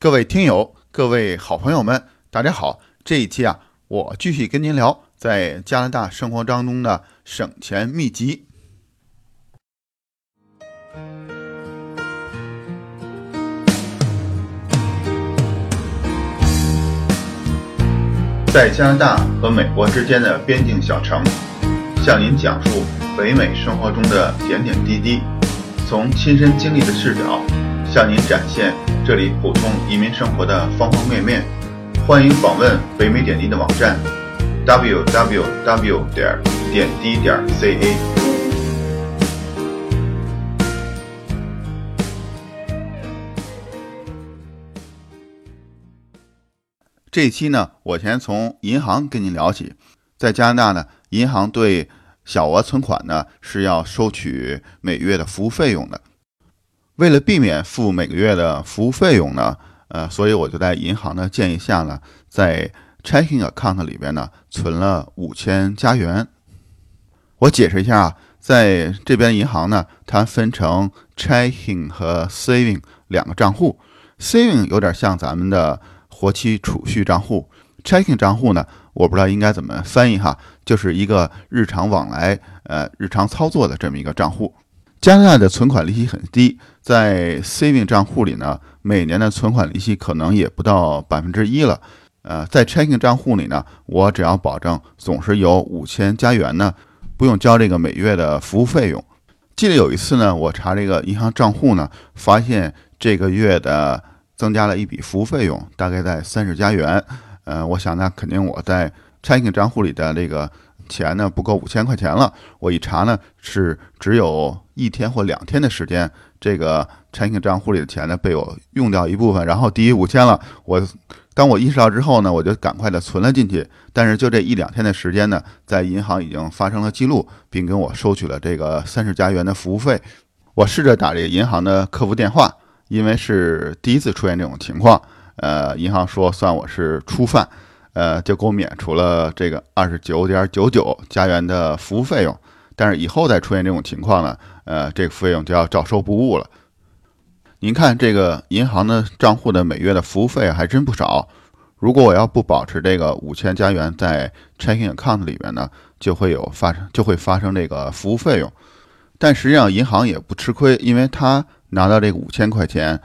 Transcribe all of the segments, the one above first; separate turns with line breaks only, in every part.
各位听友，各位好朋友们，大家好！这一期啊，我继续跟您聊在加拿大生活当中的省钱秘籍。在加拿大和美国之间的边境小城，向您讲述北美生活中的点点滴滴，从亲身经历的视角。向您展现这里普通移民生活的方方面面，欢迎访问北美点滴的网站，www 点点滴点 ca。这一期呢，我先从银行跟您聊起。在加拿大呢，银行对小额存款呢是要收取每月的服务费用的。为了避免付每个月的服务费用呢，呃，所以我就在银行的建议下呢，在 checking account 里边呢存了五千加元。我解释一下啊，在这边银行呢，它分成 checking 和 saving 两个账户。saving 有点像咱们的活期储蓄账户，checking 账户呢，我不知道应该怎么翻译哈，就是一个日常往来、呃，日常操作的这么一个账户。加拿大的存款利息很低，在 saving 账户里呢，每年的存款利息可能也不到百分之一了。呃，在 checking 账户里呢，我只要保证总是有五千加元呢，不用交这个每月的服务费用。记得有一次呢，我查这个银行账户呢，发现这个月的增加了一笔服务费用，大概在三十加元。呃，我想那肯定我在 checking 账户里的这个。钱呢不够五千块钱了，我一查呢是只有一天或两天的时间，这个 checking 账户里的钱呢被我用掉一部分，然后低于五千了。我当我意识到之后呢，我就赶快的存了进去。但是就这一两天的时间呢，在银行已经发生了记录，并跟我收取了这个三十加元的服务费。我试着打这个银行的客服电话，因为是第一次出现这种情况，呃，银行说算我是初犯。呃，就给我免除了这个二十九点九九加元的服务费用，但是以后再出现这种情况呢，呃，这个费用就要照收不误了。您看这个银行的账户的每月的服务费还真不少。如果我要不保持这个五千加元在 checking account 里面呢，就会有发生就会发生这个服务费用。但实际上银行也不吃亏，因为他拿到这个五千块钱。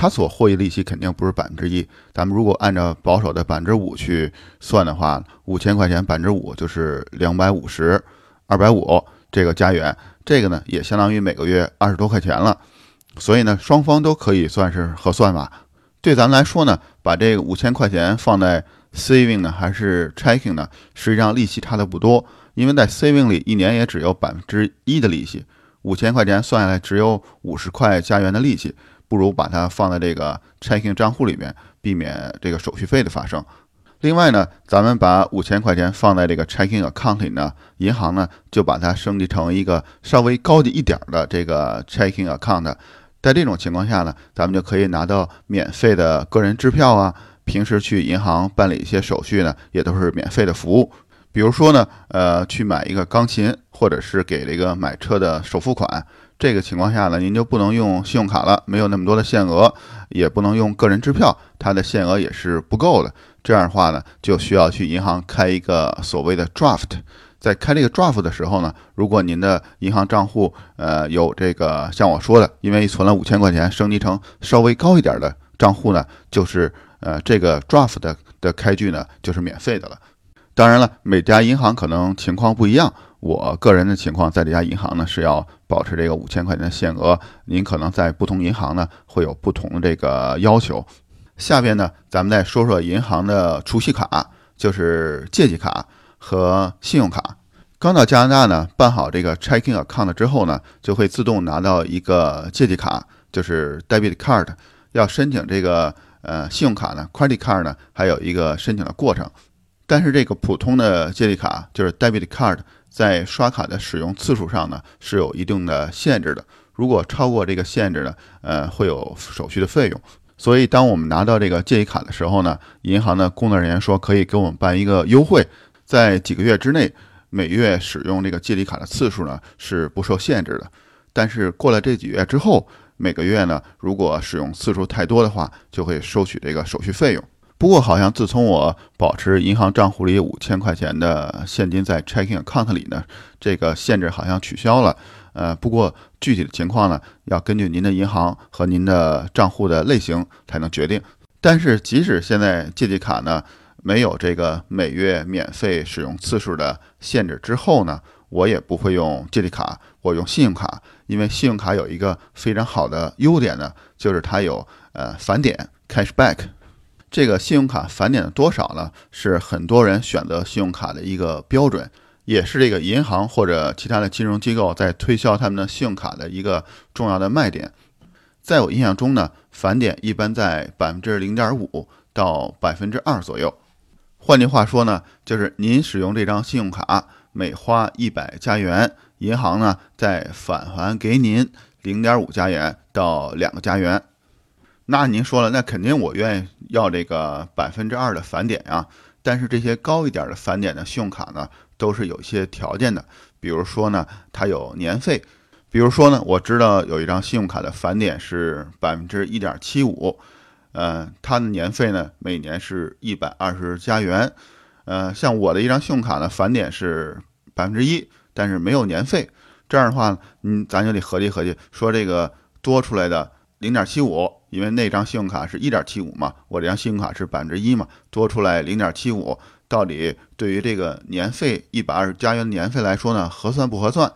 他所获益利息肯定不是百分之一，咱们如果按照保守的百分之五去算的话，五千块钱百分之五就是两百五十，二百五这个加元，这个呢也相当于每个月二十多块钱了，所以呢双方都可以算是合算吧。对咱们来说呢，把这个五千块钱放在 saving 呢还是 checking 呢，实际上利息差的不多，因为在 saving 里一年也只有百分之一的利息，五千块钱算下来只有五十块加元的利息。不如把它放在这个 checking 账户里面，避免这个手续费的发生。另外呢，咱们把五千块钱放在这个 checking account 里呢，银行呢就把它升级成一个稍微高级一点的这个 checking account。在这种情况下呢，咱们就可以拿到免费的个人支票啊，平时去银行办理一些手续呢，也都是免费的服务。比如说呢，呃，去买一个钢琴，或者是给这个买车的首付款。这个情况下呢，您就不能用信用卡了，没有那么多的限额，也不能用个人支票，它的限额也是不够的。这样的话呢，就需要去银行开一个所谓的 draft。在开这个 draft 的时候呢，如果您的银行账户呃有这个像我说的，因为存了五千块钱，升级成稍微高一点的账户呢，就是呃这个 draft 的的开具呢就是免费的了。当然了，每家银行可能情况不一样。我个人的情况，在这家银行呢是要保持这个五千块钱的限额。您可能在不同银行呢会有不同的这个要求。下边呢，咱们再说说银行的储蓄卡，就是借记卡和信用卡。刚到加拿大呢，办好这个 checking account 之后呢，就会自动拿到一个借记卡，就是 debit card。要申请这个呃信用卡呢，credit card 呢，还有一个申请的过程。但是这个普通的借记卡，就是 debit card。在刷卡的使用次数上呢，是有一定的限制的。如果超过这个限制呢，呃，会有手续的费用。所以，当我们拿到这个借记卡的时候呢，银行的工作人员说可以给我们办一个优惠，在几个月之内，每月使用这个借记卡的次数呢是不受限制的。但是过了这几个月之后，每个月呢，如果使用次数太多的话，就会收取这个手续费用。不过，好像自从我保持银行账户里五千块钱的现金在 checking account 里呢，这个限制好像取消了。呃，不过具体的情况呢，要根据您的银行和您的账户的类型才能决定。但是，即使现在借记卡呢没有这个每月免费使用次数的限制之后呢，我也不会用借记卡，我用信用卡，因为信用卡有一个非常好的优点呢，就是它有呃返点 cashback。这个信用卡返点的多少呢？是很多人选择信用卡的一个标准，也是这个银行或者其他的金融机构在推销他们的信用卡的一个重要的卖点。在我印象中呢，返点一般在百分之零点五到百分之二左右。换句话说呢，就是您使用这张信用卡，每花一百加元，银行呢再返还给您零点五加元到两个加元。那您说了，那肯定我愿意要这个百分之二的返点呀。但是这些高一点的返点的信用卡呢，都是有一些条件的。比如说呢，它有年费。比如说呢，我知道有一张信用卡的返点是百分之一点七五，呃，它的年费呢每年是一百二十加元。呃，像我的一张信用卡呢，返点是百分之一，但是没有年费。这样的话，嗯，咱就得合计合计，说这个多出来的零点七五。因为那张信用卡是一点七五嘛，我这张信用卡是百分之一嘛，多出来零点七五，到底对于这个年费一百二十加元年费来说呢，合算不合算？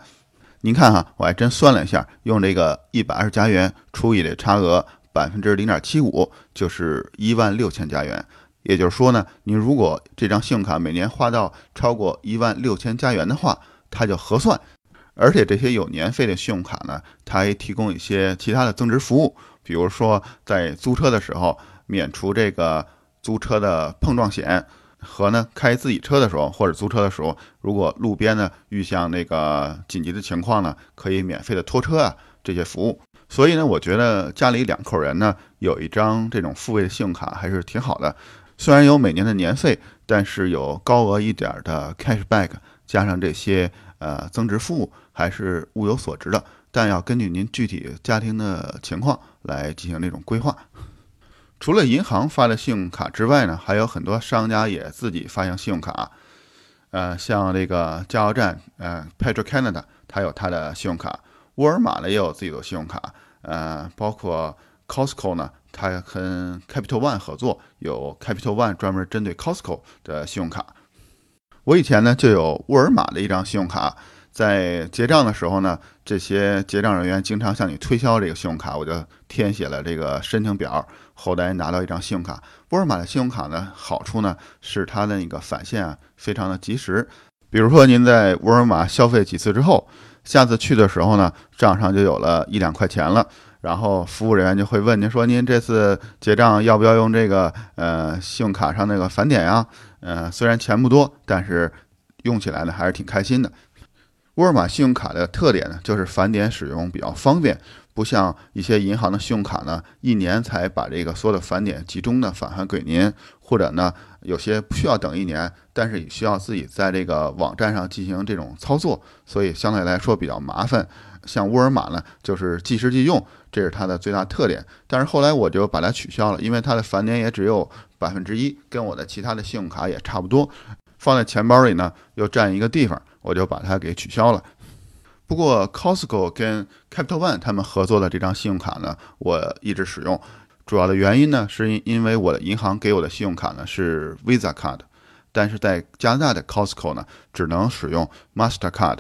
您看哈，我还真算了一下，用这个一百二十加元除以这差额百分之零点七五，就是一万六千加元。也就是说呢，您如果这张信用卡每年花到超过一万六千加元的话，它就合算。而且这些有年费的信用卡呢，它还提供一些其他的增值服务。比如说，在租车的时候免除这个租车的碰撞险，和呢开自己车的时候或者租车的时候，如果路边呢遇上那个紧急的情况呢，可以免费的拖车啊这些服务。所以呢，我觉得家里两口人呢有一张这种付费的信用卡还是挺好的。虽然有每年的年费，但是有高额一点的 cashback，加上这些呃增值服务，还是物有所值的。但要根据您具体家庭的情况来进行这种规划。除了银行发的信用卡之外呢，还有很多商家也自己发行信用卡。呃，像这个加油站，呃，Petro Canada，它有它的信用卡；沃尔玛呢也有自己的信用卡。呃，包括 Costco 呢，它跟 Capital One 合作，有 Capital One 专门针对 Costco 的信用卡。我以前呢就有沃尔玛的一张信用卡。在结账的时候呢，这些结账人员经常向你推销这个信用卡，我就填写了这个申请表，后来拿到一张信用卡。沃尔玛的信用卡呢，好处呢是它的那个返现啊非常的及时。比如说您在沃尔玛消费几次之后，下次去的时候呢，账上就有了一两块钱了，然后服务人员就会问您说您这次结账要不要用这个呃信用卡上那个返点呀？呃，虽然钱不多，但是用起来呢还是挺开心的。沃尔玛信用卡的特点呢，就是返点使用比较方便，不像一些银行的信用卡呢，一年才把这个所有的返点集中的返还给您，或者呢，有些不需要等一年，但是也需要自己在这个网站上进行这种操作，所以相对来说比较麻烦。像沃尔玛呢，就是即时即用，这是它的最大特点。但是后来我就把它取消了，因为它的返点也只有百分之一，跟我的其他的信用卡也差不多，放在钱包里呢又占一个地方。我就把它给取消了。不过，Costco 跟 Capital One 他们合作的这张信用卡呢，我一直使用。主要的原因呢，是因因为我的银行给我的信用卡呢是 Visa Card，但是在加拿大的 Costco 呢，只能使用 Master Card。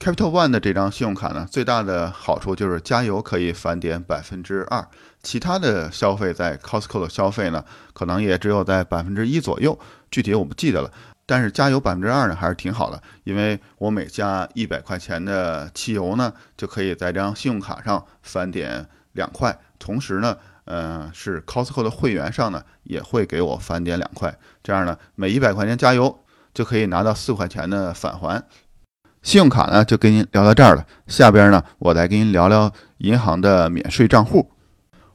Capital One 的这张信用卡呢，最大的好处就是加油可以返点百分之二，其他的消费在 Costco 的消费呢，可能也只有在百分之一左右，具体我不记得了。但是加油百分之二呢，还是挺好的，因为我每加一百块钱的汽油呢，就可以在这张信用卡上返点两块，同时呢，呃，是 Costco 的会员上呢，也会给我返点两块，这样呢，每一百块钱加油就可以拿到四块钱的返还。信用卡呢，就跟您聊到这儿了，下边呢，我再跟您聊聊银行的免税账户。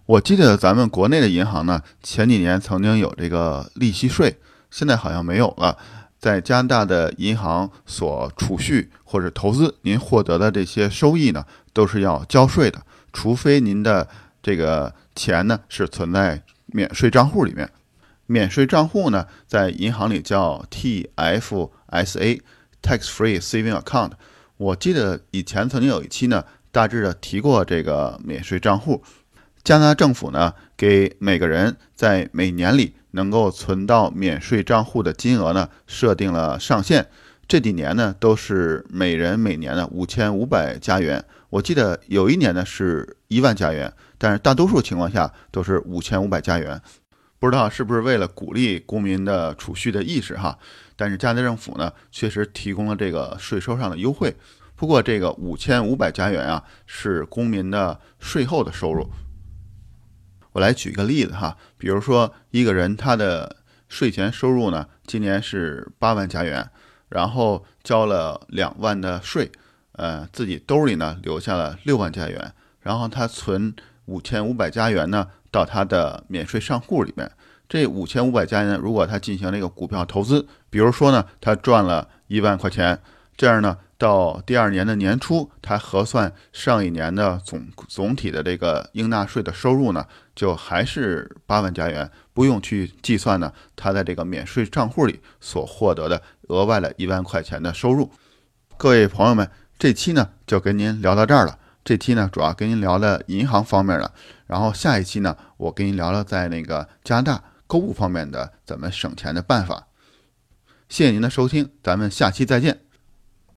我记得咱们国内的银行呢，前几年曾经有这个利息税，现在好像没有了。在加拿大的银行所储蓄或者投资，您获得的这些收益呢，都是要交税的。除非您的这个钱呢是存在免税账户里面。免税账户呢，在银行里叫 TFSA tax-free Saving Account）。我记得以前曾经有一期呢，大致的提过这个免税账户。加拿大政府呢，给每个人在每年里能够存到免税账户的金额呢，设定了上限。这几年呢，都是每人每年呢五千五百加元。我记得有一年呢是一万加元，但是大多数情况下都是五千五百加元。不知道是不是为了鼓励公民的储蓄的意识哈？但是加拿大政府呢，确实提供了这个税收上的优惠。不过这个五千五百加元啊，是公民的税后的收入。我来举一个例子哈，比如说一个人他的税前收入呢，今年是八万加元。然后交了两万的税，呃，自己兜里呢留下了六万加元，然后他存五千五百加元呢到他的免税账户里面。这五千五百加元，如果他进行了一个股票投资，比如说呢，他赚了一万块钱，这样呢。到第二年的年初，他核算上一年的总总体的这个应纳税的收入呢，就还是八万加元，不用去计算呢，他在这个免税账户里所获得的额外的一万块钱的收入。各位朋友们，这期呢就跟您聊到这儿了。这期呢主要跟您聊了银行方面的，然后下一期呢我跟您聊聊在那个加拿大购物方面的怎么省钱的办法。谢谢您的收听，咱们下期再见。